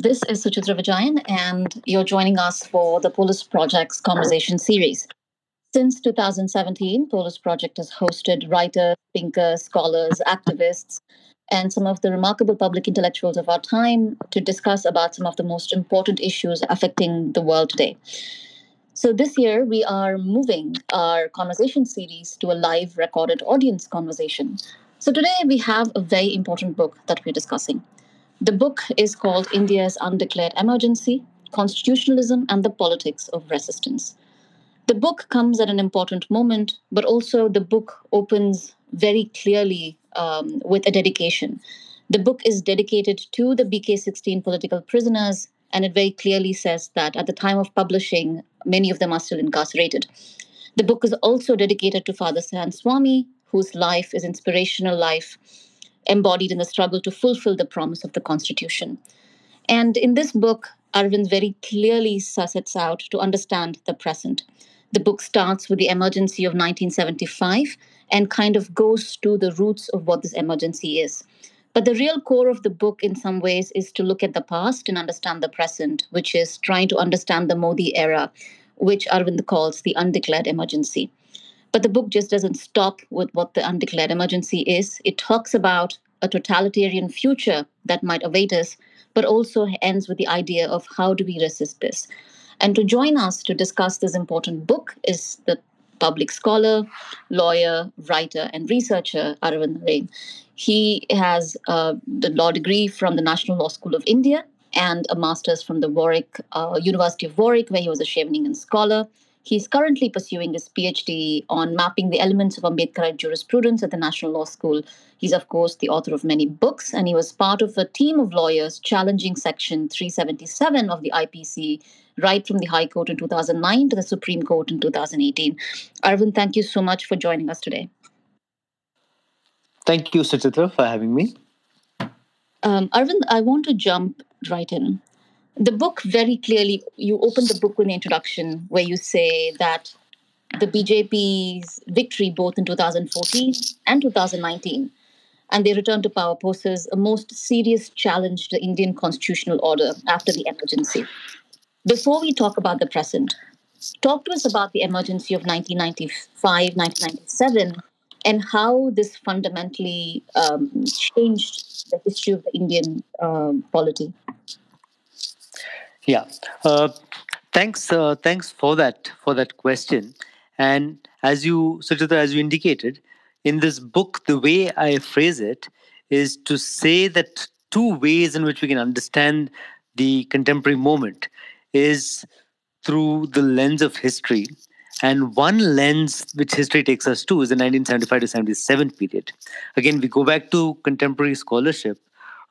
This is Suchitra Vijayan, and you're joining us for the Polis Project's conversation series. Since 2017, Polis Project has hosted writers, thinkers, scholars, activists, and some of the remarkable public intellectuals of our time to discuss about some of the most important issues affecting the world today. So this year, we are moving our conversation series to a live recorded audience conversation. So today, we have a very important book that we're discussing. The book is called India's Undeclared Emergency Constitutionalism and the Politics of Resistance. The book comes at an important moment, but also the book opens very clearly um, with a dedication. The book is dedicated to the BK 16 political prisoners and it very clearly says that at the time of publishing, many of them are still incarcerated. The book is also dedicated to Father Stan Swamy, whose life is inspirational life embodied in the struggle to fulfill the promise of the Constitution. And in this book, Arvind very clearly sets out to understand the present. The book starts with the emergency of 1975 and kind of goes to the roots of what this emergency is. But the real core of the book, in some ways, is to look at the past and understand the present, which is trying to understand the Modi era, which Arvind calls the undeclared emergency. But the book just doesn't stop with what the undeclared emergency is. It talks about a totalitarian future that might await us, but also ends with the idea of how do we resist this. And to join us to discuss this important book is the public scholar, lawyer, writer, and researcher Arvind Narrain. He has uh, the law degree from the National Law School of India and a master's from the Warwick uh, University of Warwick, where he was a Chevening scholar. He's currently pursuing his PhD on mapping the elements of Ambedkarite jurisprudence at the National Law School. He's, of course, the author of many books, and he was part of a team of lawyers challenging Section 377 of the IPC right from the High Court in 2009 to the Supreme Court in 2018. Arvind, thank you so much for joining us today. Thank you, Suchitra, for having me. Um, Arvind, I want to jump right in. The book very clearly, you open the book with an introduction where you say that the BJP's victory both in 2014 and 2019 and their return to power poses a most serious challenge to the Indian constitutional order after the emergency. Before we talk about the present, talk to us about the emergency of 1995, 1997, and how this fundamentally um, changed the history of the Indian um, polity. Yeah, uh, thanks. Uh, thanks for that for that question. And as you, Suchitra, as you indicated, in this book, the way I phrase it is to say that two ways in which we can understand the contemporary moment is through the lens of history and one lens which history takes us to is the 1975 to 77 period. Again, we go back to contemporary scholarship.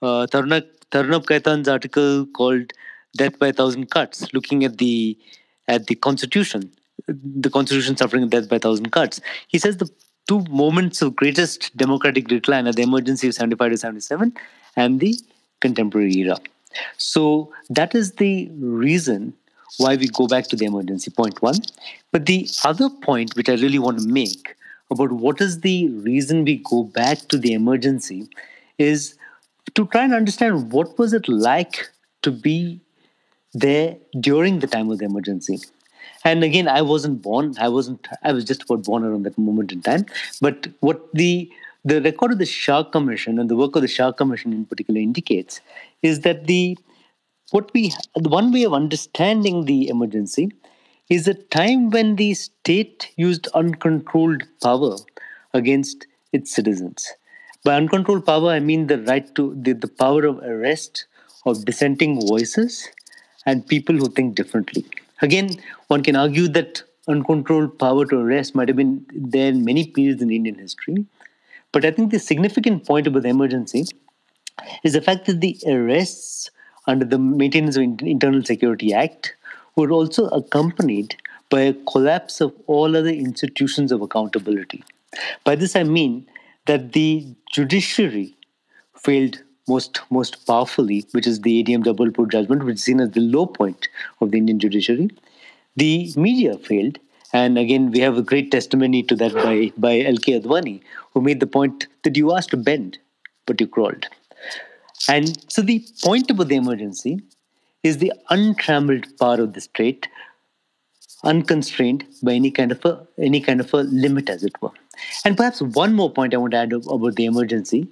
Uh, Tarunabh Khaitan's article called "Death by a Thousand Cuts," looking at the at the Constitution, the Constitution suffering death by a thousand cuts. He says the two moments of greatest democratic decline are the emergency of 75 to 77 and the contemporary era. So that is the reason why we go back to the emergency, point one. But the other point which I really want to make about what is the reason we go back to the emergency is to try and understand what was it like to be there during the time of the emergency. And again, I wasn't born. I wasn't. I was just about born around that moment in time. But what the the record of the Shah Commission and the work of the Shah Commission in particular indicates is that the what we one way of understanding the emergency is a time when the state used uncontrolled power against its citizens. By uncontrolled power, I mean the right to the, the power of arrest of dissenting voices and people who think differently. Again, one can argue that uncontrolled power to arrest might have been there in many periods in Indian history. But I think the significant point about the emergency is the fact that the arrests under the Maintenance of Internal Security Act were also accompanied by a collapse of all other institutions of accountability. By this I mean that the judiciary failed most most powerfully, which is the ADM Jabalpur judgment, which is seen as the low point of the Indian judiciary. The media failed, and again we have a great testimony to that by by L.K. Advani, who made the point that you asked to bend, but you crawled. And so the point about the emergency is the untrammeled power of the state, unconstrained by any kind of a any kind of a limit, as it were. And perhaps one more point I want to add about the emergency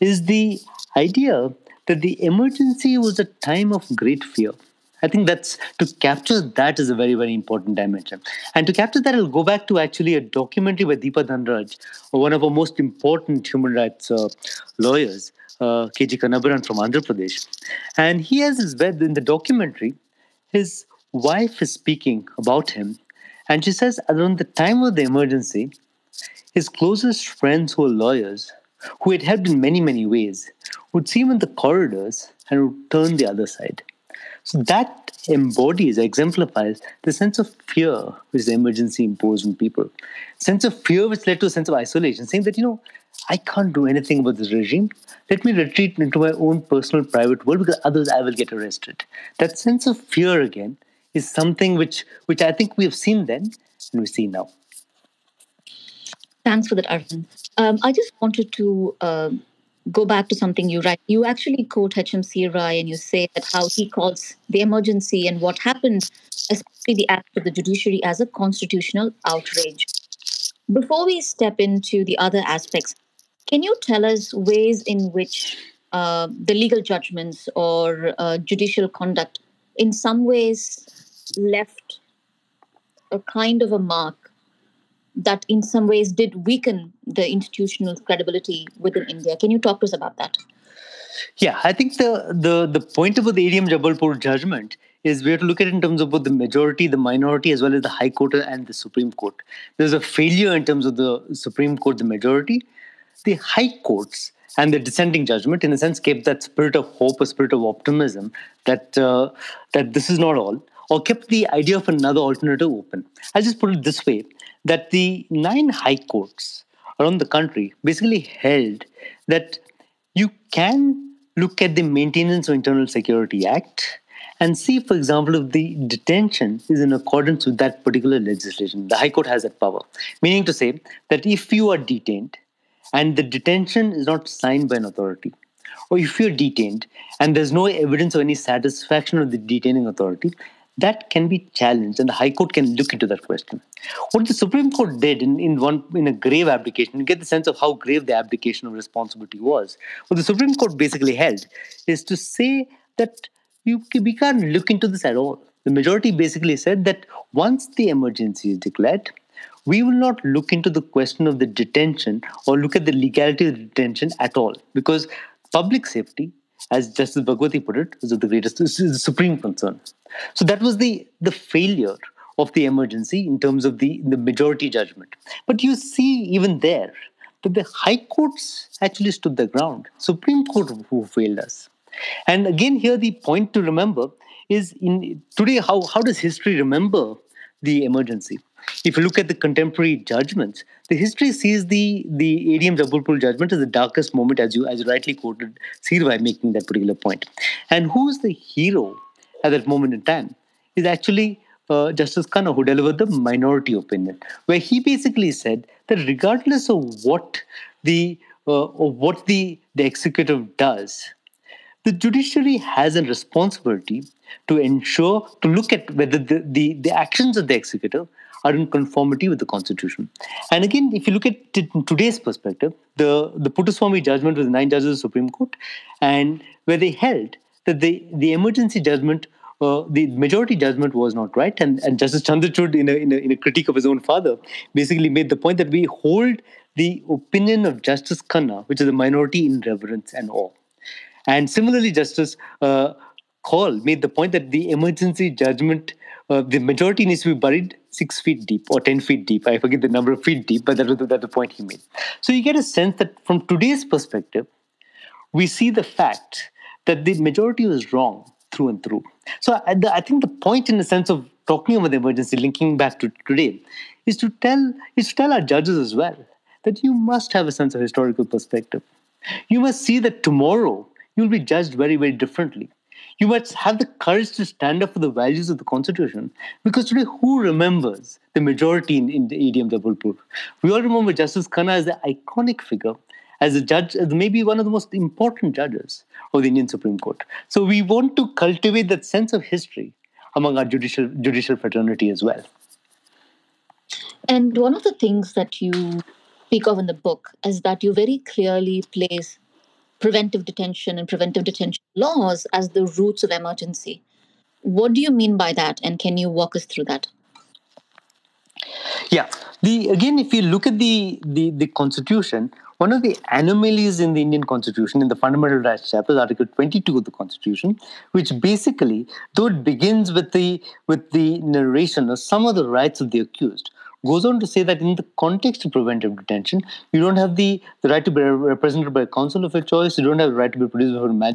is the idea that the emergency was a time of great fear. I think that's to capture that is a very, very important dimension. And to capture that, I'll go back to actually a documentary by Deepa Dhanraj, one of our most important human rights uh, lawyers, uh, KG Kannabiran from Andhra Pradesh. And he has his web in the documentary, his wife is speaking about him. And she says, around the time of the emergency, his closest friends who were lawyers, who had helped in many, many ways, would see him in the corridors and would turn the other side. So that embodies, exemplifies the sense of fear which the emergency imposed on people. Sense of fear which led to a sense of isolation, saying that, you know, I can't do anything about this regime. Let me retreat into my own personal private world because otherwise I will get arrested. That sense of fear again is something which which I think we have seen then and we see now. Thanks for that, Arvind. Um, I just wanted to uh, go back to something you write. You actually quote HMC Rai and you say that how he calls the emergency and what happened, especially the act of the judiciary, as a constitutional outrage. Before we step into the other aspects, can you tell us ways in which uh, the legal judgments or uh, judicial conduct, in some ways, left a kind of a mark that in some ways did weaken the institutional credibility within India. Can you talk to us about that? Yeah, I think the the the point about the ADM Jabalpur judgment is we have to look at it in terms of both the majority, the minority, as well as the High Court and the Supreme Court. There's a failure in terms of the Supreme Court, the majority. The High Courts and the dissenting judgment, in a sense, kept that spirit of hope, a spirit of optimism that uh, that this is not all, or kept the idea of another alternative open. I'll just put it this way: that the nine high courts around the country basically held that you can look at the Maintenance of Internal Security Act and see, for example, if the detention is in accordance with that particular legislation. The High Court has that power, meaning to say that if you are detained and the detention is not signed by an authority, or if you're detained and there's no evidence of any satisfaction of the detaining authority, that can be challenged and the high court can look into that question. What the supreme court did in, in one in a grave abdication you get the sense of how grave the abdication of responsibility was. What the supreme court basically held is to say that you, we can't look into this at all. The majority basically said that once the emergency is declared we will not look into the question of the detention or look at the legality of the detention at all. Because public safety as Justice Bhagwati put it, is of the greatest, is the supreme concern. So that was the the failure of the emergency in terms of the the majority judgment. But you see, even there, that the high courts actually stood the ground. Supreme Court who failed us. And again, here the point to remember is in today how how does history remember the emergency? If you look at the contemporary judgments, the history sees the the ADM Jabalpur judgment as the darkest moment, as you as you rightly quoted Seervai making that particular point. And who's the hero at that moment in time? Is actually uh, Justice Khanna, who delivered the minority opinion, where he basically said that regardless of what the uh, of what the the executive does, the judiciary has a responsibility to ensure to look at whether the, the, the actions of the executive are in conformity with the constitution. And again, if you look at it in today's perspective, the, the Puttaswamy judgment was nine judges of the Supreme Court, and where they held that the, the emergency judgment, uh, the majority judgment was not right. And, and Justice Chandrachud, in a, in, a, in a critique of his own father, basically made the point that we hold the opinion of Justice Khanna, which is a minority, in reverence and awe. And similarly, Justice uh, made the point that the emergency judgment, uh, the majority needs to be buried six feet deep or 10 feet deep. I forget the number of feet deep, but that was the, that the point he made. So you get a sense that from today's perspective, we see the fact that the majority was wrong through and through. So I, the, I think the point, in the sense of talking about the emergency, linking back to today, is to tell is to tell our judges as well that you must have a sense of historical perspective. You must see that tomorrow you'll be judged very, very differently you must have the courage to stand up for the values of the Constitution. Because today, who remembers the majority in, in the ADM Jabalpur? We all remember Justice Khanna as the iconic figure as a judge, as maybe one of the most important judges of the Indian Supreme Court. So we want to cultivate that sense of history among our judicial judicial fraternity as well. And one of the things that you speak of in the book is that you very clearly place preventive detention and preventive detention laws as the roots of emergency. What do you mean by that? And can you walk us through that? Yeah. The again, if you look at the the, the constitution, one of the anomalies in the Indian Constitution, in the Fundamental Rights chapter, is Article 22 of the Constitution, which basically, though it begins with the with the narration of some of the rights of the accused, goes on to say that in the context of preventive detention, you don't have the, the right to be represented by a counsel of your choice, you don't have the right to be produced before,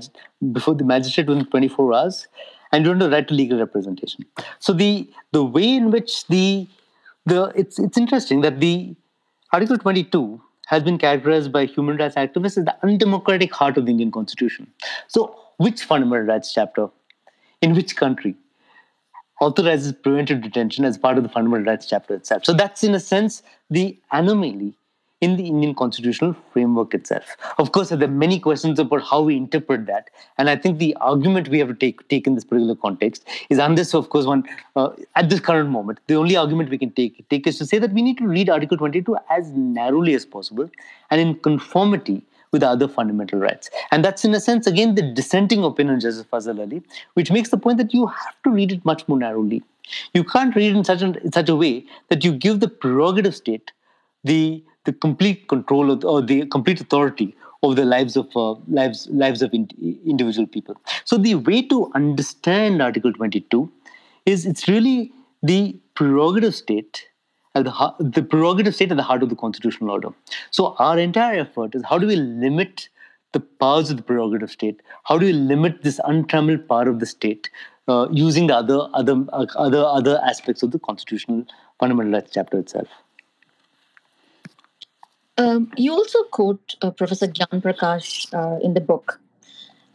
before the magistrate within 24 hours, and you don't have the right to legal representation. So the the way in which the the it's it's interesting that the Article 22 has been characterized by human rights activists as the undemocratic heart of the Indian Constitution. So, which fundamental rights chapter, in which country, authorizes preventive detention as part of the fundamental rights chapter itself? So, that's in a sense the anomaly in the Indian constitutional framework itself. Of course, there are many questions about how we interpret that, and I think the argument we have to take take in this particular context is unless, of course, one uh, at this current moment, the only argument we can take take is to say that we need to read Article 22 as narrowly as possible and in conformity with other fundamental rights. And that's, in a sense, again, the dissenting opinion of Justice Fazal Ali, which makes the point that you have to read it much more narrowly. You can't read it in such, a, in such a way that you give the prerogative state the the complete control of, or the complete authority over the lives of uh, lives lives of in, individual people. So the way to understand Article 22 is it's really the prerogative state at the the prerogative state at the heart of the constitutional order. So our entire effort is how do we limit the powers of the prerogative state? How do we limit this untrammeled power of the state uh, using the other other uh, other other aspects of the constitutional fundamental rights chapter itself? Um, you also quote uh, Professor Gyan Prakash uh, in the book.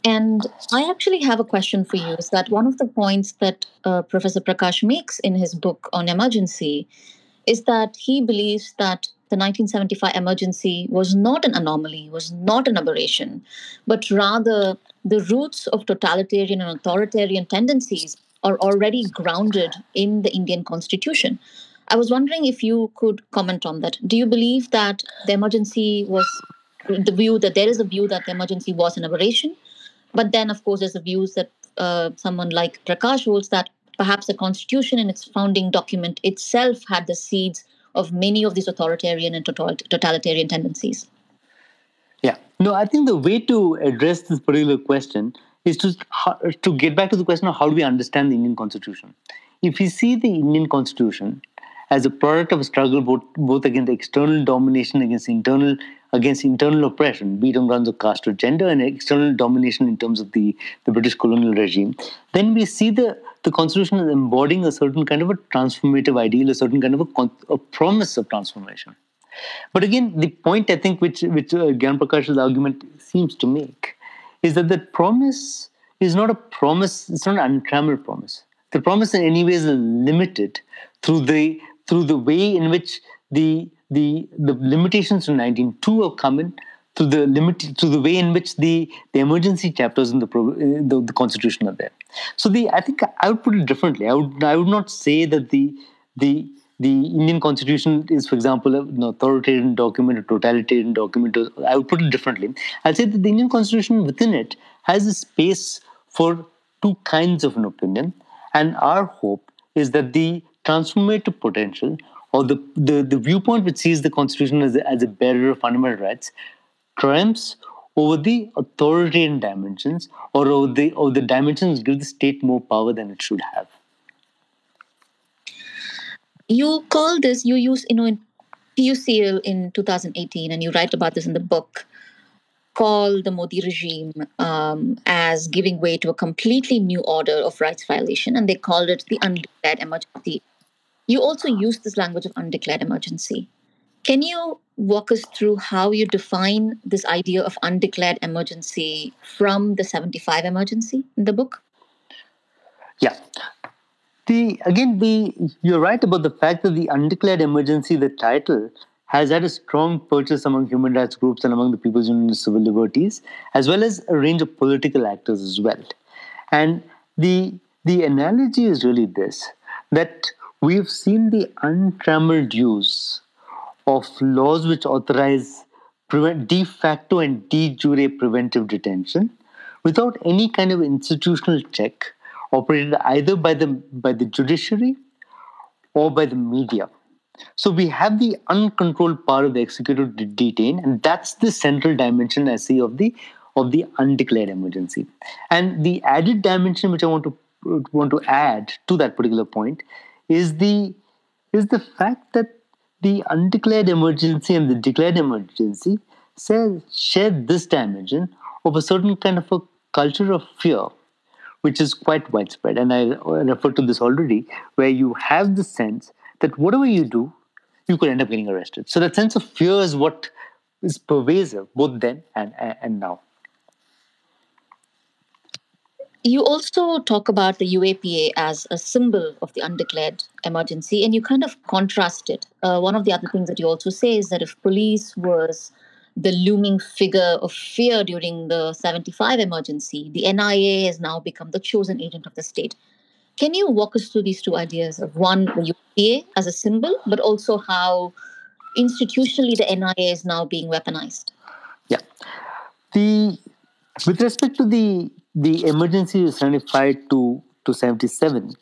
And I actually have a question for you. Is that one of the points that uh, Professor Prakash makes in his book on emergency is that he believes that the 1975 emergency was not an anomaly, was not an aberration, but rather the roots of totalitarian and authoritarian tendencies are already grounded in the Indian constitution. I was wondering if you could comment on that. Do you believe that the emergency was the view that there is a view that the emergency was an aberration? But then, of course, there's a views that uh, someone like Prakash holds that perhaps the Constitution in its founding document itself had the seeds of many of these authoritarian and totalitarian tendencies. Yeah, no, I think the way to address this particular question is to to get back to the question of how do we understand the Indian Constitution. If we see the Indian Constitution as a product of a struggle both, both against external domination against internal against internal oppression, be it on grounds of caste or gender, and external domination in terms of the, the British colonial regime, then we see the, the Constitution is embodying a certain kind of a transformative ideal, a certain kind of a, a promise of transformation. But again, the point I think which, which uh, Gyan Prakash's argument seems to make is that the promise is not a promise, it's not an untrammeled promise. The promise in any ways, is limited through the through the way in which the the the limitations to 19.2 have come in through the limit through the way in which the the emergency chapters in the, uh, the, the constitution are there so the i think i would put it differently i would i would not say that the the the Indian Constitution is, for example, an authoritarian document, a totalitarian document. I would put it differently. I'll say that the Indian Constitution within it has a space for two kinds of an opinion, and our hope is that the transformative potential or the, the, the viewpoint which sees the Constitution as a, as a bearer of fundamental rights triumphs over the authoritarian dimensions or over the, over the dimensions give the state more power than it should have. You call this, you use, you know, in PUCL in 2018, and you write about this in the book, call the Modi regime um, as giving way to a completely new order of rights violation, and they called it the undeclared emergency you also use this language of undeclared emergency. Can you walk us through how you define this idea of undeclared emergency from the 75 emergency in the book? Yeah. The again the you're right about the fact that the undeclared emergency, the title, has had a strong purchase among human rights groups and among the People's Union of Civil Liberties, as well as a range of political actors as well. And the the analogy is really this that we've seen the untrammeled use of laws which authorize prevent de facto and de jure preventive detention without any kind of institutional check operated either by the by the judiciary or by the media. So we have the uncontrolled power of the executive to detain, and that's the central dimension I see of the of the undeclared emergency. And the added dimension which I want to want to add to that particular point is the is the fact that the undeclared emergency and the declared emergency share, this dimension of a certain kind of a culture of fear which is quite widespread. And i uh, referred to this already where you have the sense that whatever you do you could end up getting arrested. So that sense of fear is what is pervasive both then and and now you also talk about the UAPA as a symbol of the undeclared emergency, and you kind of contrast it. Uh, one of the other things that you also say is that if police was the looming figure of fear during the 75 emergency, the NIA has now become the chosen agent of the state. Can you walk us through these two ideas of one, the UAPA as a symbol, but also how institutionally the NIA is now being weaponized? Yeah. The with respect to the the emergency is 75 to, to 77,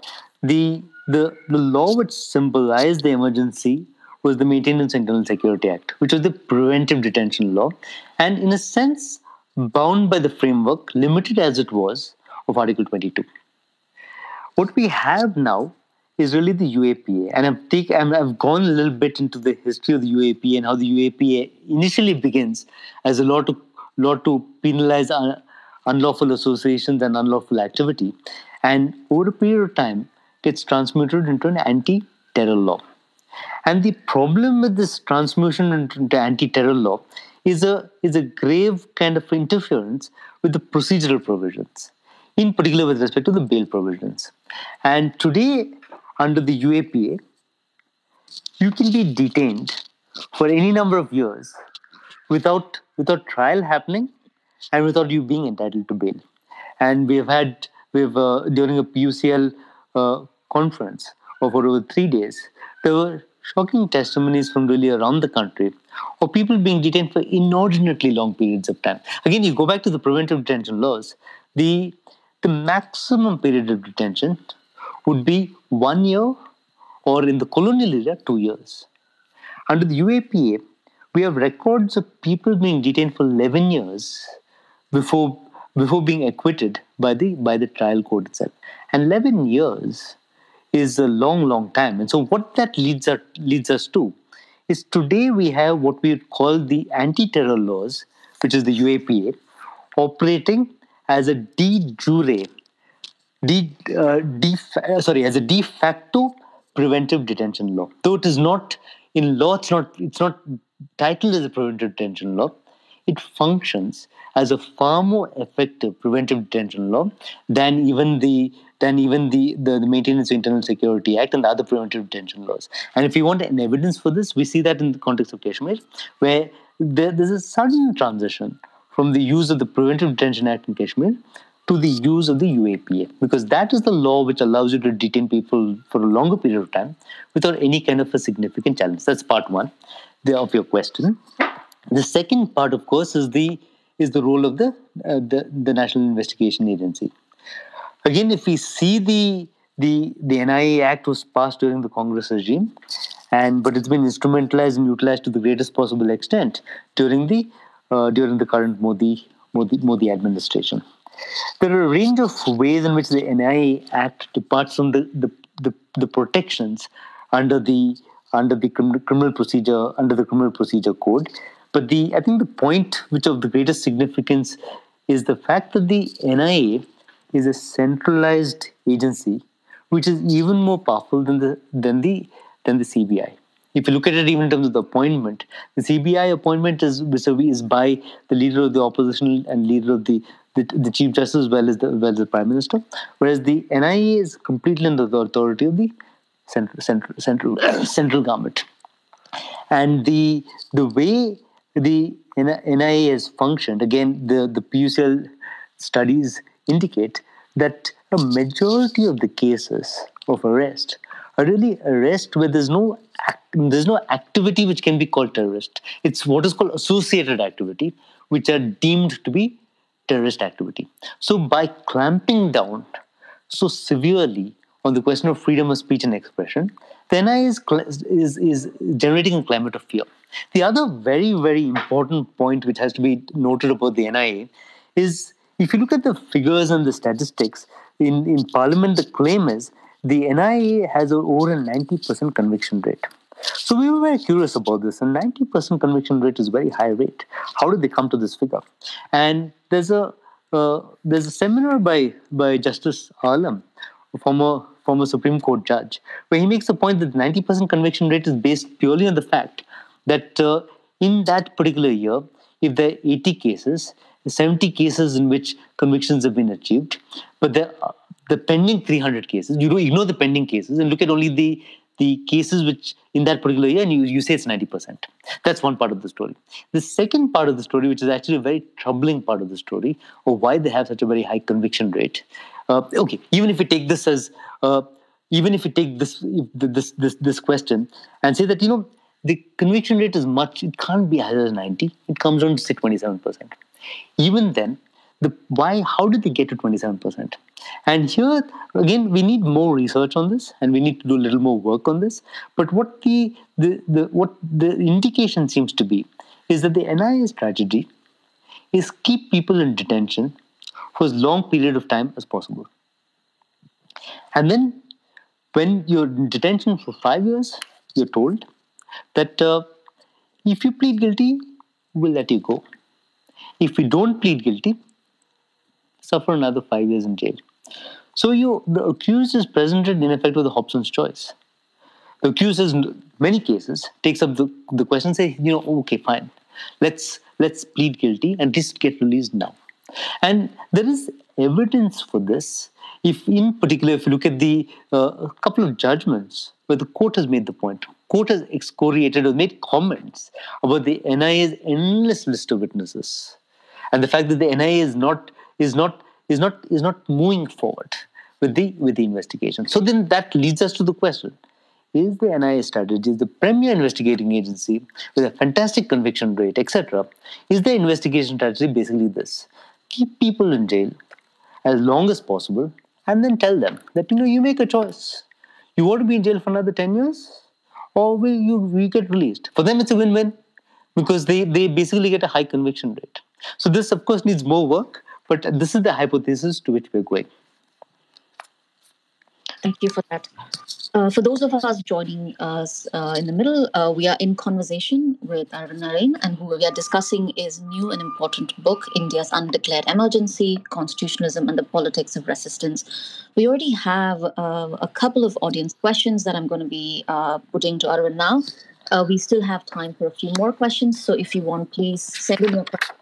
the, the, the law which symbolized the emergency was the Maintenance Internal Security Act, which was the preventive detention law, and in a sense, bound by the framework, limited as it was, of Article 22. What we have now is really the UAPA, and I've, take, i have gone a little bit into the history of the UAPA and how the UAPA initially begins as a law to law to penalize uh, unlawful associations and unlawful activity, and over a period of time gets transmuted into an anti terror law. And the problem with this transmutation into anti terror law is a, is a grave kind of interference with the procedural provisions, in particular with respect to the bail provisions. And today, under the UAPA, you can be detained for any number of years without, without trial happening and without you being entitled to bail. And we've had we've uh, during a PUCL uh, conference over over three days, there were shocking testimonies from really around the country of people being detained for inordinately long periods of time. Again, you go back to the preventive detention laws. The the maximum period of detention would be one year, or in the colonial era, two years. Under the UAPA, we have records of people being detained for 11 years before before being acquitted by the by the trial court itself. And 11 years is a long, long time. And so what that leads us leads us to is today we have what we call the anti-terror laws, which is the UAPA, operating as a de jure, de, uh, de sorry, as a de facto preventive detention law. Though it is not in law, it's not it's not titled as a preventive detention law. It functions as a far more effective preventive detention law than even the than even the, the, the Maintenance of Internal Security Act and the other preventive detention laws. And if we want an evidence for this, we see that in the context of Kashmir, where there, there's a sudden transition from the use of the Preventive Detention Act in Kashmir to the use of the UAPA, because that is the law which allows you to detain people for a longer period of time without any kind of a significant challenge. That's part one of your question. The second part, of course, is the is the role of the, uh, the, the National Investigation Agency. Again, if we see the the the NIA Act was passed during the Congress regime, and but it's been instrumentalized and utilized to the greatest possible extent during the uh, during the current Modi, Modi Modi administration. There are a range of ways in which the NIA Act departs from the the, the, the protections under the under the criminal procedure under the criminal procedure code but the I think the point which of the greatest significance is the fact that the NIA is a centralized agency which is even more powerful than the than the than the CBI. If you look at it even in terms of the appointment, the CBI appointment is is by the leader of the opposition and leader of the the, the chief justice as well as the well as the prime minister, whereas the NIA is completely under the authority of the central central central central government. And the the way the NIA has functioned, again, the, the PUCL studies indicate that a majority of the cases of arrest are really arrest where there's no there's no activity which can be called terrorist. It's what is called associated activity, which are deemed to be terrorist activity. So by clamping down so severely on the question of freedom of speech and expression, the NIA is, is, is generating a climate of fear. The other very, very important point which has to be noted about the NIA is if you look at the figures and the statistics, in, in Parliament, the claim is the NIA has over a 90% conviction rate. So we were very curious about this, and 90% conviction rate is very high rate. How did they come to this figure? And there's a uh, there's a seminar by by Justice Alam, a former former Supreme Court judge, where he makes the point that the 90% conviction rate is based purely on the fact that uh, in that particular year, if there are 80 cases, 70 cases in which convictions have been achieved, but the, the pending 300 cases, you don't ignore the pending cases and look at only the the cases which in that particular year and you, you say it's 90% that's one part of the story the second part of the story which is actually a very troubling part of the story of why they have such a very high conviction rate uh, okay even if we take this as uh, even if we take this this this this question and say that you know the conviction rate is much, it can't be higher than 90. It comes down to say 27%. Even then, the why, how did they get to 27%? And here, again, we need more research on this and we need to do a little more work on this. But what the, the, the what the indication seems to be is that the NIA strategy is keep people in detention for as long period of time as possible. And then when you're in detention for five years, you're told that uh, if you plead guilty, we'll let you go. If you don't plead guilty, suffer another five years in jail. So you, the accused is presented in effect with a Hobson's choice. The accused, in many cases, takes up the, the question, say, you know, okay, fine, let's let's plead guilty and just get released now. And there is evidence for this. If, in particular, if you look at the uh, couple of judgments where the court has made the point, court has excoriated or made comments about the NIA's endless list of witnesses and the fact that the NIA is not is not is not is not moving forward with the with the investigation. So then that leads us to the question: Is the NIA strategy, the premier investigating agency with a fantastic conviction rate, etc., is the investigation strategy basically this? Keep people in jail as long as possible, and then tell them that you know you make a choice. You want to be in jail for another ten years, or will you we get released? For them, it's a win-win because they they basically get a high conviction rate. So this, of course, needs more work, but this is the hypothesis to which we're going. Thank you for that. Uh, for those of us joining us uh, in the middle, uh, we are in conversation with Arvind Narrain, and who we are discussing is new and important book, India's Undeclared Emergency, Constitutionalism and the Politics of Resistance. We already have uh, a couple of audience questions that I'm going to be uh, putting to Arvind now. Uh, we still have time for a few more questions, so if you want, please send in your questions,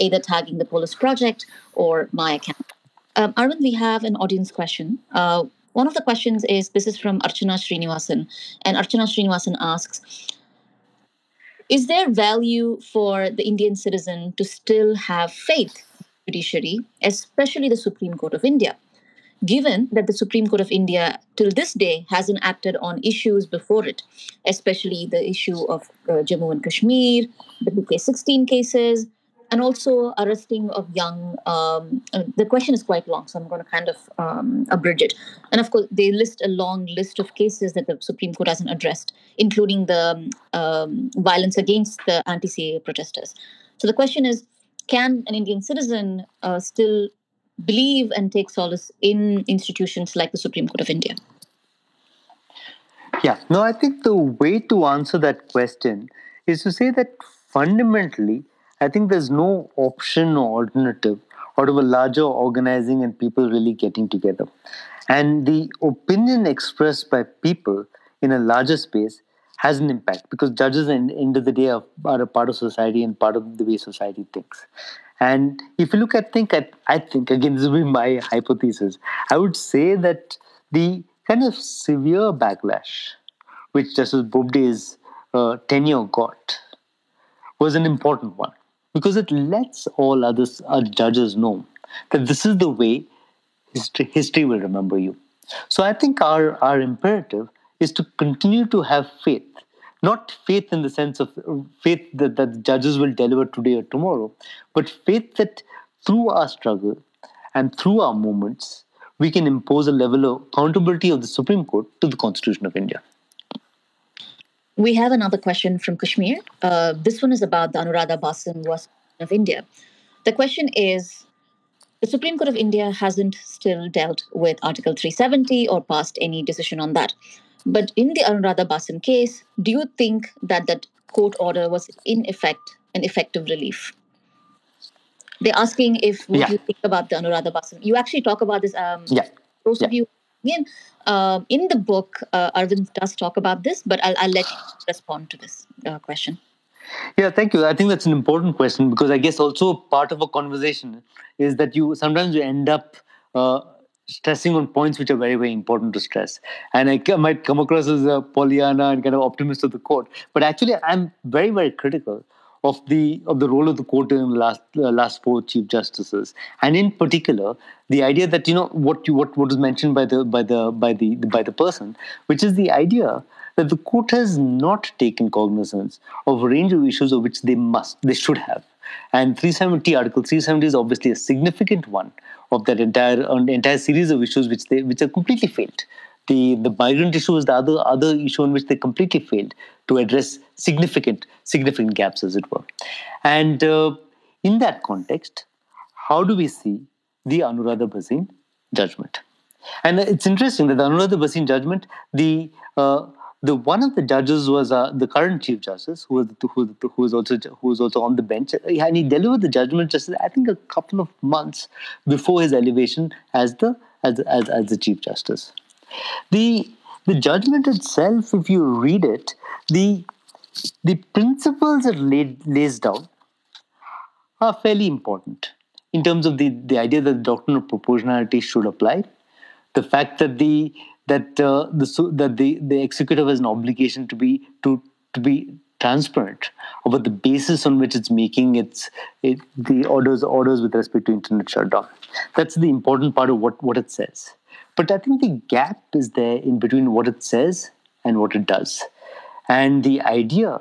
either tagging the Polis Project or my account. Um, Arvind, we have an audience question. One of the questions is this is from Archana Srinivasan, and Archana Srinivasan asks Is there value for the Indian citizen to still have faith in judiciary, especially the Supreme Court of India? Given that the Supreme Court of India till this day hasn't acted on issues before it, especially the issue of uh, Jammu and Kashmir, the BK 16 cases, and also arresting of young. Um, uh, the question is quite long, so I'm going to kind of um, abridge it. And of course, they list a long list of cases that the Supreme Court hasn't addressed, including the um, violence against the anti-CAA protesters. So the question is, can an Indian citizen uh, still believe and take solace in institutions like the Supreme Court of India? Yeah, no, I think the way to answer that question is to say that fundamentally I think there's no option or alternative out of a larger organizing and people really getting together. And the opinion expressed by people in a larger space has an impact because judges, at the end of the day, are, are a part of society and part of the way society thinks. And if you look at think, I, I think again, this will be my hypothesis. I would say that the kind of severe backlash which Justice Bobde is uh, tenure got was an important one because it lets all others, other judges know that this is the way history, history will remember you. So I think our, our imperative is to continue to have faith, not faith in the sense of uh, faith that, that judges will deliver today or tomorrow, but faith that through our struggle and through our movements, we can impose a level of accountability of the Supreme Court to the Constitution of India. We have another question from Kashmir. Uh, this one is about the Anuradha Bhasin was of India. The question is the Supreme Court of India hasn't still dealt with Article 370 or passed any decision on that. But in the Anuradha Bhasin case, do you think that that court order was in effect an effective relief? They're asking if Yeah. you think about the Anuradha Bhasin. You actually talk about this. Um, Yeah. Those of you again um, in the book, uh, Arvind does talk about this, but I'll, I'll let you respond to this uh, question. Yeah, thank you. I think that's an important question because I guess also part of a conversation is that you sometimes you end up uh, stressing on points which are very, very important to stress. And I might come across as a Pollyanna and kind of optimist of the court, but actually I'm very, very critical of the of the role of the court in the last uh, last four chief justices, and in particular the idea that you know what you what what was mentioned by the by the by the by the person, which is the idea that the court has not taken cognizance of a range of issues of which they must, they should have. And 370, Article 370 is obviously a significant one of that entire uh, entire series of issues which they which are completely failed. The the migrant issue is the other other issue on which they completely failed to address significant significant gaps, as it were. And uh, in that context, how do we see the Anuradha Bhasin judgment? And it's interesting that the Anuradha Bhasin judgment, the uh, the one of the judges was uh, the current chief justice, who was who, who was also who was also on the bench, and he delivered the judgment just I think a couple of months before his elevation as the as as, as the chief justice. The the judgment itself, if you read it, the the principles it laid, lays down are fairly important in terms of the, the idea that the doctrine of proportionality should apply, the fact that the that uh, the that the, the executive has an obligation to be to to be transparent about the basis on which it's making its it, the orders orders with respect to internet shutdown. That's the important part of what, what it says. But I think the gap is there in between what it says and what it does. And the idea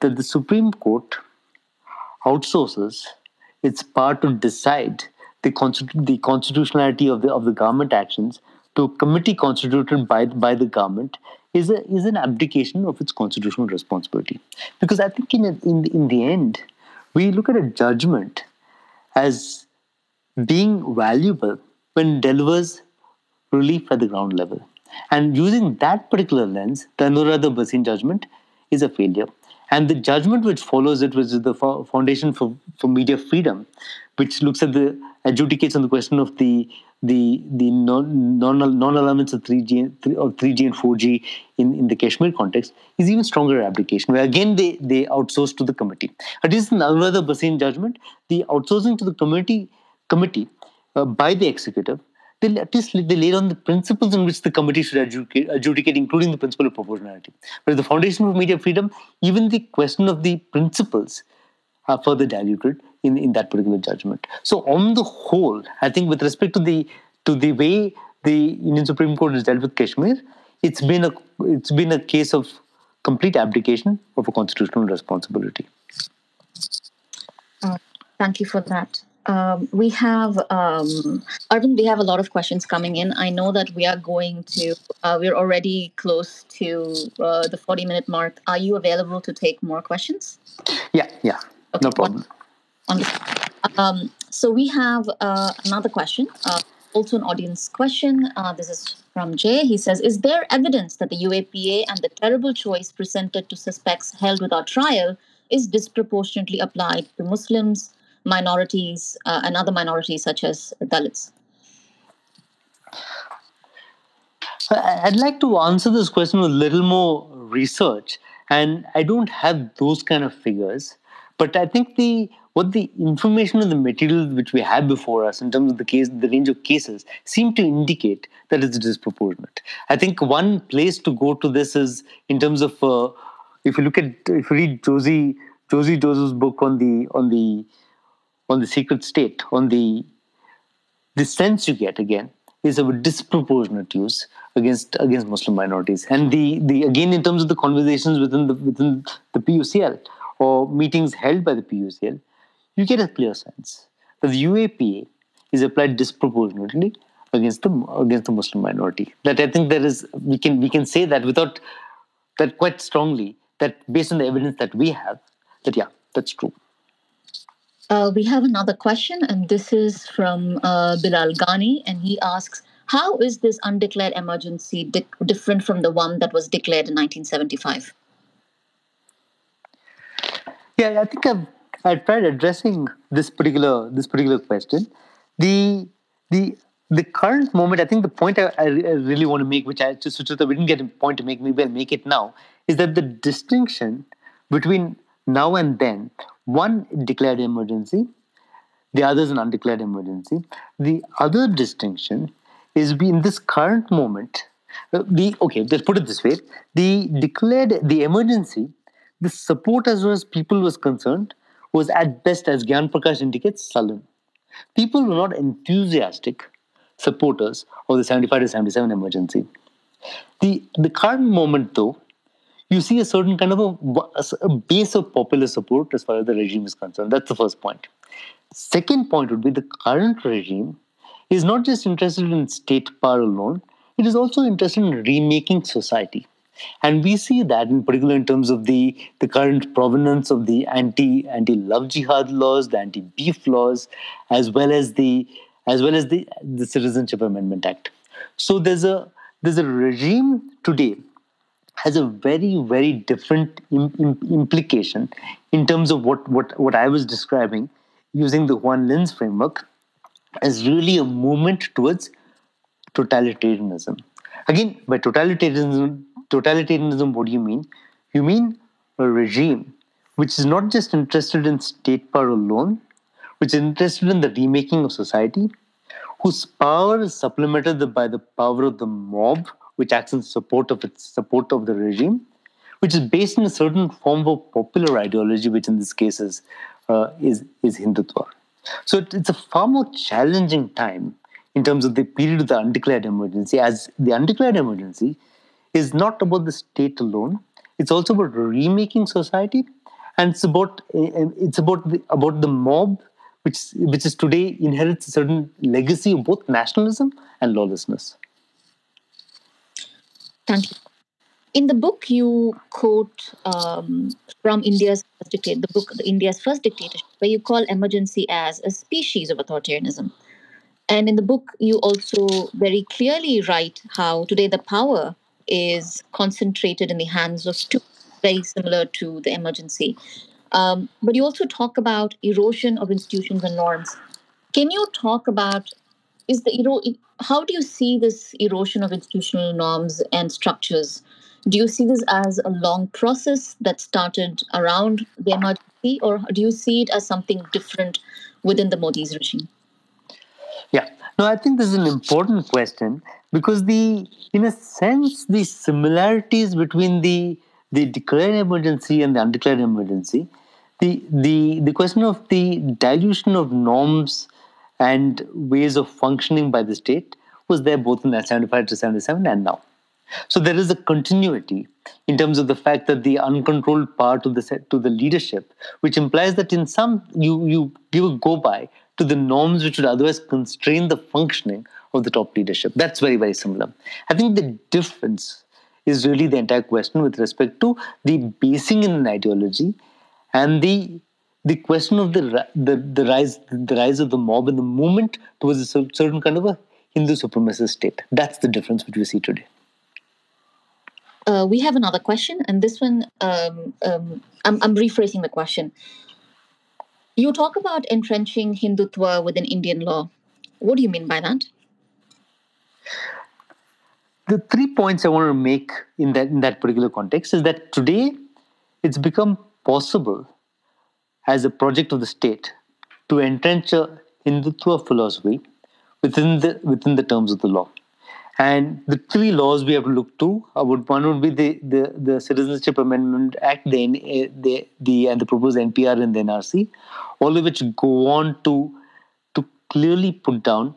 that the Supreme Court outsources its power to decide the, constitu- the constitutionality of the, of the government actions to a committee constituted by, by the government is, a, is an abdication of its constitutional responsibility. Because I think in, a, in, in the end, we look at a judgment as being valuable when it delivers relief at the ground level. And using that particular lens, the Anuradha Bhasin judgment is a failure. And the judgment which follows it, which is the Foundation for, for Media Freedom, which looks at the adjudicates on the question of the the the non non allowance of 3G and- of 3G and 4G in, in the Kashmir context is even stronger application, where again they they outsource to the committee. At least in Anuradha Bhasin judgment, the outsourcing to the committee committee uh, by the executive they at least they laid on the principles on which the committee should adjudicate, adjudicate, including the principle of proportionality. But the Foundation for Media Freedom, even the question of the principles are further diluted in, in that particular judgment. So on the whole, I think with respect to the to the way the Indian Supreme Court has dealt with Kashmir, it's been a it's been a case of complete abdication of a constitutional responsibility. Uh, thank you for that. Um, we have, um, Arvind, we have a lot of questions coming in. I know that we are going to, uh, we're already close to uh, the 40 minute mark. Are you available to take more questions? Yeah, yeah, no problem. Um, so we have uh, another question, uh, also an audience question. Uh, this is from Jay. He says, Is there evidence that the UAPA and the terrible choice presented to suspects held without trial is disproportionately applied to Muslims, minorities, uh, and other minorities such as Dalits? I- I'd like to answer this question with a little more research, and I don't have those kind of figures. But I think the what the information and the material which we have before us in terms of the case, the range of cases, seem to indicate that it's disproportionate. I think one place to go to this is in terms of uh, if you look at if you read Josy Josy Joseph's book on the on the on the secret state, on the the sense you get again is of a disproportionate use against against Muslim minorities. And the the again in terms of the conversations within the within the PUCL or meetings held by the PUCL, you get a clear sense that the UAPA is applied disproportionately against the against the Muslim minority. That I think there is we can we can say that without that quite strongly that based on the evidence that we have that yeah that's true. Uh, we have another question, and this is from uh, Bilal Ghani, and he asks, "How is this undeclared emergency di- different from the one that was declared in 1975?" Yeah, I think I've, I've tried addressing this particular this particular question. The the the current moment, I think the point I, I really want to make, which I just we didn't get a point to make, maybe I'll make it now, is that the distinction between now and then, one declared emergency, the other is an undeclared emergency. The other distinction is we in this current moment, uh, the okay, let's put it this way: the declared the emergency, the support as far as people was concerned was at best, as Gyan Prakash indicates, sullen. People were not enthusiastic supporters of the 75 to 77 emergency. The, the current moment, though, you see a certain kind of a, a, base of popular support as far as the regime is concerned. That's the first point. Second point would be the current regime is not just interested in state power alone, it is also interested in remaking society. And we see that in particular in terms of the, the current provenance of the anti anti love jihad laws, the anti beef laws, as well as the as well as the, the Citizenship Amendment Act. So there's a there's a regime today has a very very different Im- Im- implication in terms of what what what I was describing using the Juan Linz framework as really a movement towards totalitarianism. Again, by totalitarianism, totalitarianism, what do you mean? You mean a regime which is not just interested in state power alone, which is interested in the remaking of society, whose power is supplemented by the power of the mob, which acts in support of its support of the regime, which is based in a certain form of popular ideology, which in this case is uh, is, is Hindutva. So it, it's a far more challenging time in terms of the period of the undeclared emergency, as the undeclared emergency is not about the state alone. It's also about remaking society, and it's about it's about the, about the mob which which is today inherits a certain legacy of both nationalism and lawlessness. Thank you. In the book, you quote um, from India's first dictator, the book India's First Dictatorship, where you call emergency as a species of authoritarianism. And in the book, you also very clearly write how today the power is concentrated in the hands of two, very similar to the emergency. Um, but you also talk about erosion of institutions and norms. Can you talk about is the ero- how do you see this erosion of institutional norms and structures? Do you see this as a long process that started around the emergency, or do you see it as something different within the Modi's regime? Yeah, no, I think this is an important question because the, in a sense, the similarities between the the declared emergency and the undeclared emergency the the the question of the dilution of norms and ways of functioning by the state was there both in 75 to 77 and now. So there is a continuity in terms of the fact that the uncontrolled power to the to the leadership, which implies that in some you you give a go by to the norms which would otherwise constrain the functioning of the top leadership. That's very very similar. I think the difference is really the entire question with respect to the basing in an ideology and the the question of the, the the rise the rise of the mob and the movement towards a certain kind of a Hindu supremacist state. That's the difference which we see today. Uh, we have another question, and this one um, um, I'm, I'm rephrasing the question. You talk about entrenching Hindutva within Indian law. What do you mean by that? The three points I want to make in that in that particular context is that today it's become possible as a project of the state to entrench a Hindutva philosophy within the within the terms of the law. And the three laws we have to look to uh, would one would be the, the, the Citizenship Amendment Act, the, the, the and the proposed NPR and the NRC, all of which go on to to clearly put down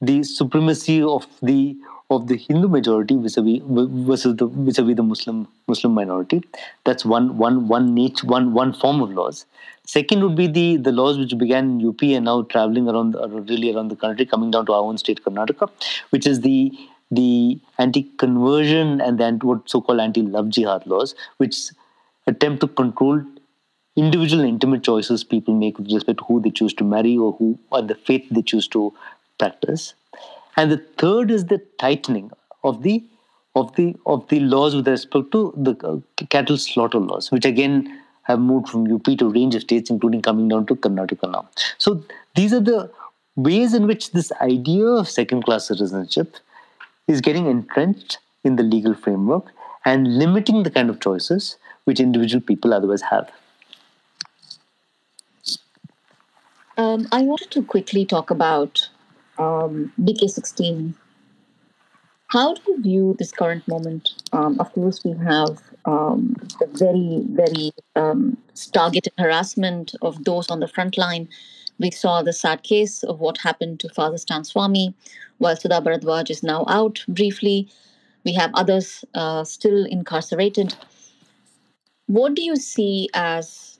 the supremacy of the of the Hindu majority vis-a-vis versus the vis-a-vis the Muslim Muslim minority. That's one one one niche one one form of laws. Second would be the the laws which began in UP and now traveling around uh, really around the country, coming down to our own state, Karnataka, which is the the anti-conversion and the what so-called anti-love jihad laws, which attempt to control individual intimate choices people make with respect to who they choose to marry or who or the faith they choose to practice. And the third is the tightening of the of the of the laws with respect to the uh, cattle slaughter laws, which again have moved from UP to a range of states, including coming down to Karnataka now. So these are the ways in which this idea of second-class citizenship is getting entrenched in the legal framework and limiting the kind of choices which individual people otherwise have. Um, I wanted to quickly talk about um, BK16. How do you view this current moment? Um, of course, we have um, the very, very um, targeted harassment of those on the front line. We saw the sad case of what happened to Father Stan Swamy, while Sudha Bharadwaj is now out briefly. We have others uh, still incarcerated. What do you see as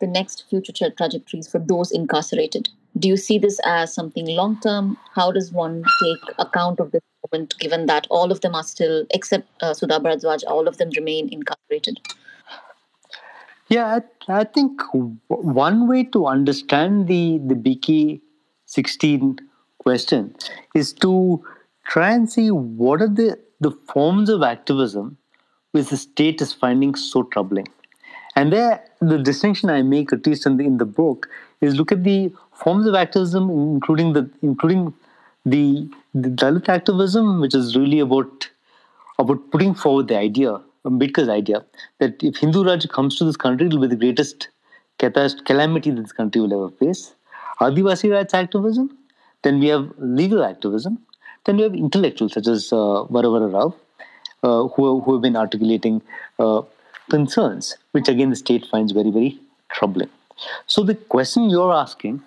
the next future trajectories for those incarcerated? Do you see this as something long term? How does one take account of this moment, given that all of them are still, except uh, Sudha Bharadwaj, all of them remain incarcerated? Yeah, I, I think one way to understand the, the BK 16 question is to try and see what are the, the forms of activism which the state is finding so troubling. And there, the distinction I make, at least in the, in the book, is look at the forms of activism, including the including the, the Dalit activism, which is really about about putting forward the idea, Ambedkar's idea, that if Hindu Raj comes to this country, it will be the greatest calamity that this country will ever face. Adivasi rights activism, then we have legal activism, then we have intellectuals such as uh, Varavara Rao, uh, who, who have been articulating uh, concerns, which again the state finds very, very troubling. So the question you're asking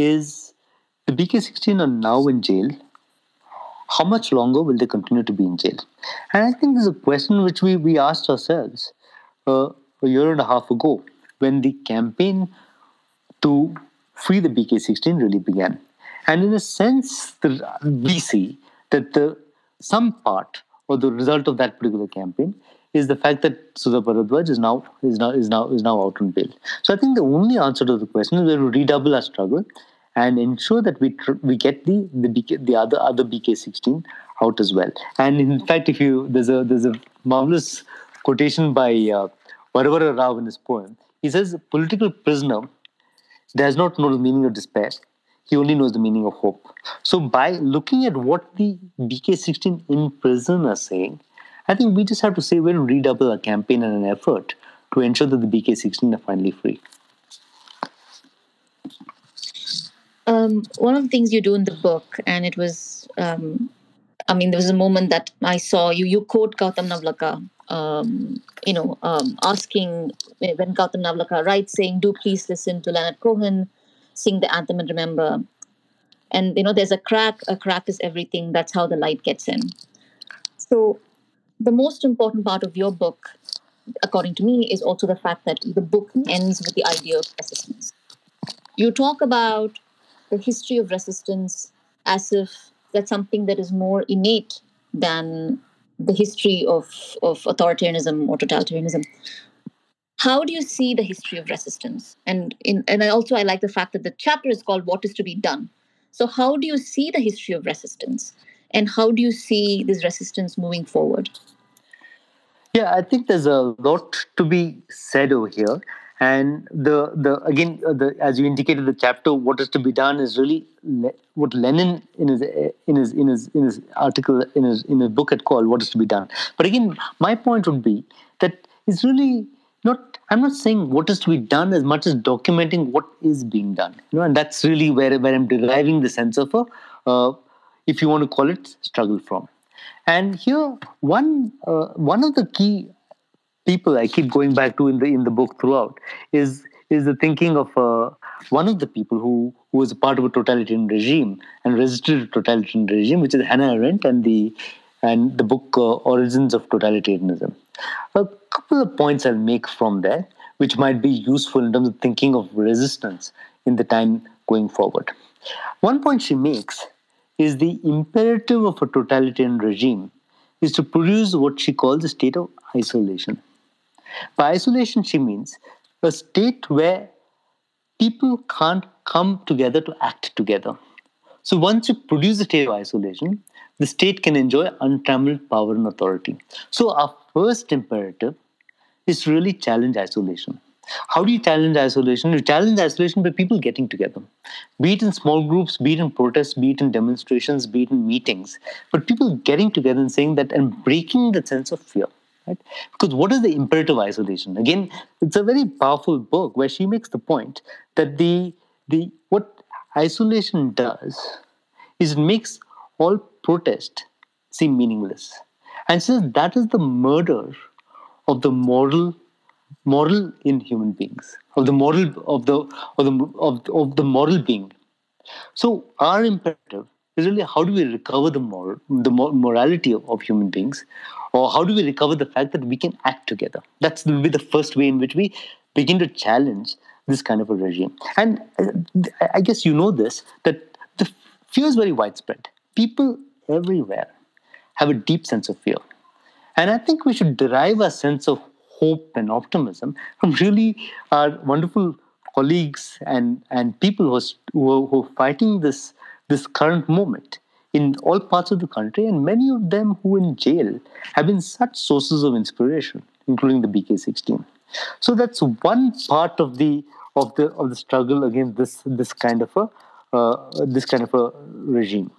is the BK16 are now in jail. How much longer will they continue to be in jail? And I think this is a question which we, we asked ourselves uh, a year and a half ago when the campaign to free the BK16 really began. And in a sense, the, we see that the some part or the result of that particular campaign is the fact that Sudha Bharadwaj is now is now is now is now out on bail. So I think the only answer to the question is we have to redouble our struggle and ensure that we tr- we get the the BK, the other other BK16 out as well. And in fact, if you there's a there's a marvelous quotation by uh, Varavara Rao in his poem. He says, "Political prisoner does not know the meaning of despair. He only knows the meaning of hope." So by looking at what the BK16 in prison are saying, I think we just have to say we'll redouble our campaign and an effort to ensure that the BK16 are finally free. Um, one of the things you do in the book, and it was, um, I mean, there was a moment that I saw you. You quote Gautam Navlakha, um, you know, um, asking when Gautam Navlakha writes, saying, "Do please listen to Leonard Cohen, sing the anthem and remember." And you know, there's a crack. A crack is everything. That's how the light gets in. So the most important part of your book, according to me, is also the fact that the book ends with the idea of resistance. You talk about the history of resistance as if that's something that is more innate than the history of, of authoritarianism or totalitarianism. How do you see the history of resistance? And in, and also I like the fact that the chapter is called "What is to be done." So how do you see the history of resistance, and how do you see this resistance moving forward? Yeah, I think there's a lot to be said over here. And the the again uh, the as you indicated the chapter what is to be done is really le- what Lenin in his in his in his in his article in his in his book had called what is to be done. But again, my point would be that it's really not i'm not saying what is to be done as much as documenting what is being done you know and that's really where, where i'm deriving the sense of a uh, if you want to call it struggle from And here, one uh, one of the key people I keep going back to in the in the book throughout is is the thinking of uh, one of the people who who was a part of a totalitarian regime and resisted a totalitarian regime, which is Hannah Arendt, and the and the book uh, Origins of Totalitarianism. A couple of points I'll make from there, which might be useful in terms of thinking of resistance in the time going forward. One point she makes is the imperative of a totalitarian regime is to produce what she calls a state of isolation. By isolation, she means a state where people can't come together to act together. So once you produce a state of isolation, the state can enjoy untrammeled power and authority. So our first imperative is really challenge isolation. How do you challenge isolation? You challenge isolation by people getting together, be it in small groups, be it in protests, be it in demonstrations, be it in meetings, but people getting together and saying that and breaking the sense of fear. Right? Because what is the imperative isolation? Again, it's a very powerful book where she makes the point that the the what isolation does is makes all protest seem meaningless. And says that is the murder of the moral moral in human beings, of the moral of the of the of, of the moral being. So our imperative is really how do we recover the moral the morality of, of human beings, or how do we recover the fact that we can act together? That's will be the first way in which we begin to challenge this kind of a regime. And uh, I guess you know this that the fear is very widespread. People everywhere have a deep sense of fear. And I think we should derive a sense of hope and optimism from really our wonderful colleagues and, and people who are, who are fighting this, this current moment in all parts of the country, and many of them who in jail have been such sources of inspiration, including the BK16. So that's one part of the of the of the struggle against this this kind of a uh, this kind of a regime.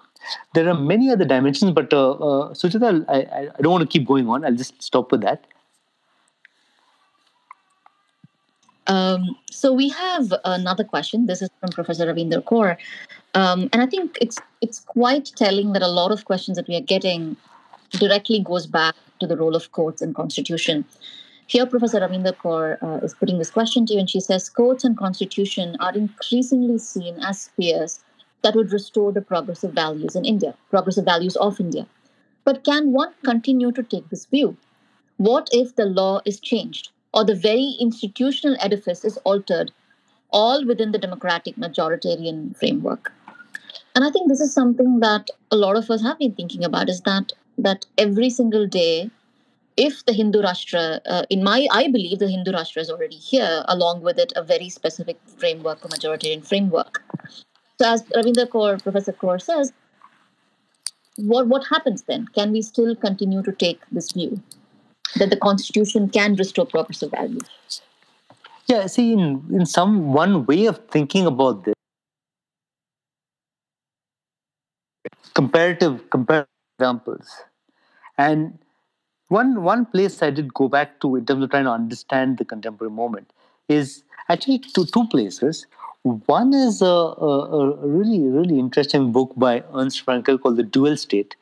There are many other dimensions, but uh, uh, Suchitra, I, I don't want to keep going on. I'll just stop with that. Um, so we have another question. This is from Professor Ravinder Kaur, um, and I think it's it's quite telling that a lot of questions that we are getting directly goes back to the role of courts and constitution. Here, Professor Ravinder Kaur uh, is putting this question to you, and she says courts and constitution are increasingly seen as spheres that would restore the progressive values in India, progressive values of India. But can one continue to take this view? What if the law is changed or the very institutional edifice is altered, all within the democratic majoritarian framework? And I think this is something that a lot of us have been thinking about is that that every single day, if the Hindu Rashtra, uh, in my, I believe the Hindu Rashtra is already here, along with it a very specific framework, a majoritarian framework. So, as Ravinder Kaur, Professor Kaur says, what, what happens then? Can we still continue to take this view that the Constitution can restore progressive values? Yeah, see, in, in some one way of thinking about this, comparative comparative examples, and one one place I did go back to in terms of trying to understand the contemporary moment is actually to two places. One is a, a, a, really, really interesting book by Ernst Fraenkel called The Dual State.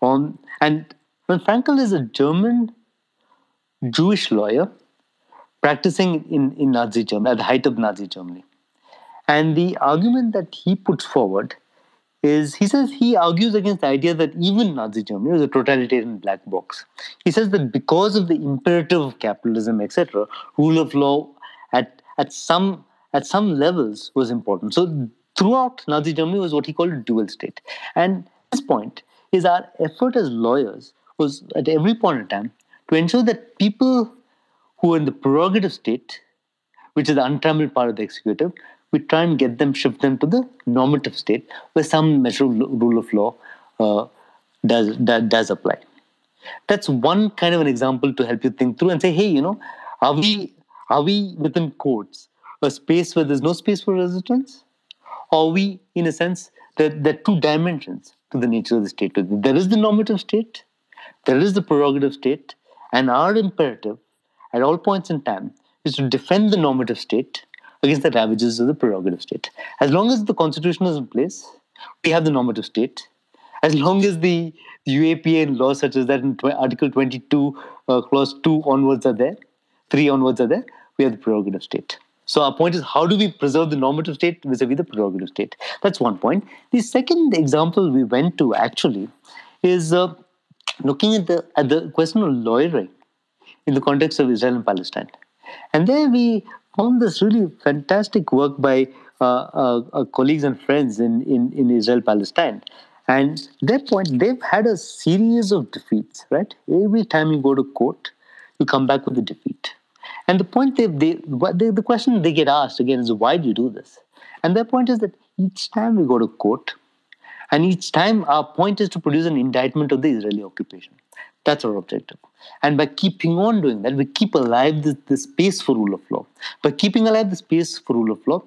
On, and when Fraenkel is a German Jewish lawyer practicing in, in Nazi Germany, at the height of Nazi Germany. And the argument that he puts forward is he says he argues against the idea that even Nazi Germany was a totalitarian black box. He says that because of the imperative of capitalism, etc., rule of law at, at some at some levels was important. So throughout Nazi Germany was what he called a dual state. And this point is our effort as lawyers was at every point in time to ensure that people who are in the prerogative state, which is the untrammeled part of the executive, we try and get them, shift them to the normative state where some measure of rule of law uh, does, does, apply. That's one kind of an example to help you think through and say, hey, you know, are we are we within courts a space where there's no space for resistance? Or we, in a sense, there, there are two dimensions to the nature of the state. There is the normative state, there is the prerogative state, and our imperative at all points in time is to defend the normative state against the ravages of the prerogative state. As long as the constitution is in place, we have the normative state. As long as the UAPN laws such as that in Article 22, uh, Clause 2 onwards are there, 3 onwards are there, we have the prerogative state. So our point is how do we preserve the normative state vis-a-vis the prerogative state? That's one point. The second example we went to actually is uh, looking at the at the question of lawyering in the context of Israel and Palestine. And there we found this really fantastic work by uh, uh, uh, colleagues and friends in, in, in Israel Palestine. And their point, they've had a series of defeats, right? Every time you go to court, you come back with a defeat. And the point they, they, they, the question they get asked again is, why do you do this? And their point is that each time we go to court, and each time our point is to produce an indictment of the Israeli occupation. That's our objective. And by keeping on doing that, we keep alive the space for rule of law. By keeping alive the space for rule of law,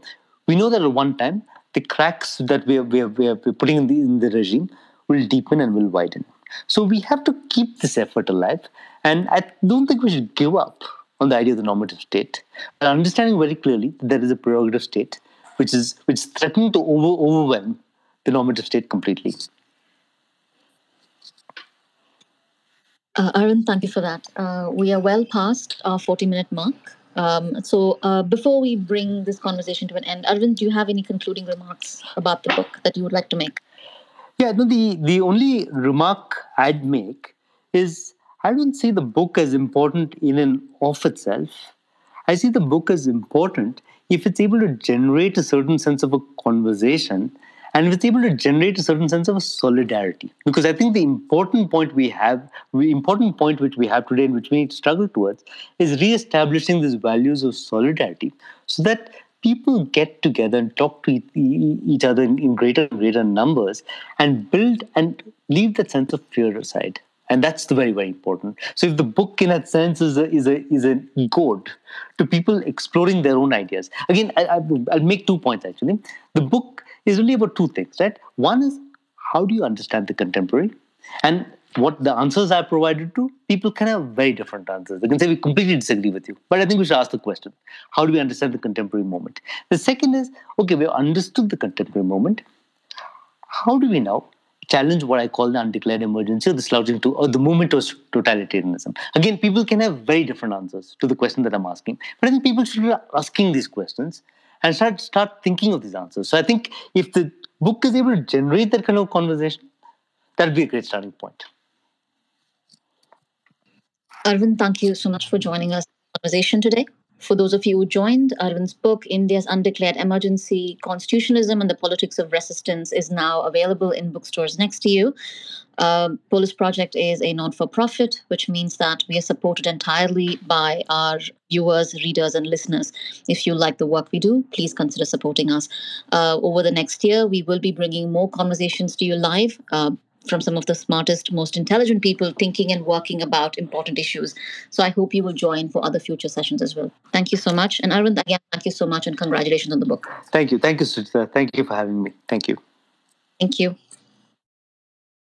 we know that at one time, the cracks that we are, we are, we are putting in the, in the regime will deepen and will widen. So we have to keep this effort alive. And I don't think we should give up on the idea of the normative state, but understanding very clearly that there is a prerogative state which is which is threatening to over, overwhelm the normative state completely. Uh, Arvind, thank you for that. Uh, we are well past our 40 minute mark. Um, so uh, before we bring this conversation to an end, Arvind, do you have any concluding remarks about the book that you would like to make? Yeah, no, the, the only remark I'd make is I don't see the book as important in and of itself. I see the book as important if it's able to generate a certain sense of a conversation and it's able to generate a certain sense of solidarity. Because i think the important point we have the important point which we have today and which we need to struggle towards is re-establishing these values of solidarity so that people get together and talk to each other in, greater and greater numbers and build and leave that sense of fear aside. And that's the very very important. So if the book in that sense is a is a is a code to people exploring their own ideas again I, I, i'll make two points actually. The book is really about two things, right? One is how do you understand the contemporary? And what the answers I provided to, people can have very different answers. They can say we completely disagree with you. But I think we should ask the question how do we understand the contemporary moment? The second is okay, we've understood the contemporary moment. How do we now challenge what I call the undeclared emergency or the slouching to or the movement of totalitarianism? Again, people can have very different answers to the question that I'm asking. But I think people should be asking these questions and start start thinking of these answers. So I think if the book is able to generate that kind of conversation, that'd be a great starting point. Arvind, thank you so much for joining us conversation today. For those of you who joined, Arvind's book, India's Undeclared Emergency Constitutionalism and the Politics of Resistance, is now available in bookstores next to you. Uh, Polis Project is a non for profit, which means that we are supported entirely by our viewers, readers, and listeners. If you like the work we do, please consider supporting us. Uh, over the next year, we will be bringing more conversations to you live. Uh, from some of the smartest, most intelligent people thinking and working about important issues. So I hope you will join for other future sessions as well. Thank you so much. And Arvind, again, thank you so much and congratulations on the book. Thank you. Thank you, Suchitra. Thank you for having me. Thank you. Thank you.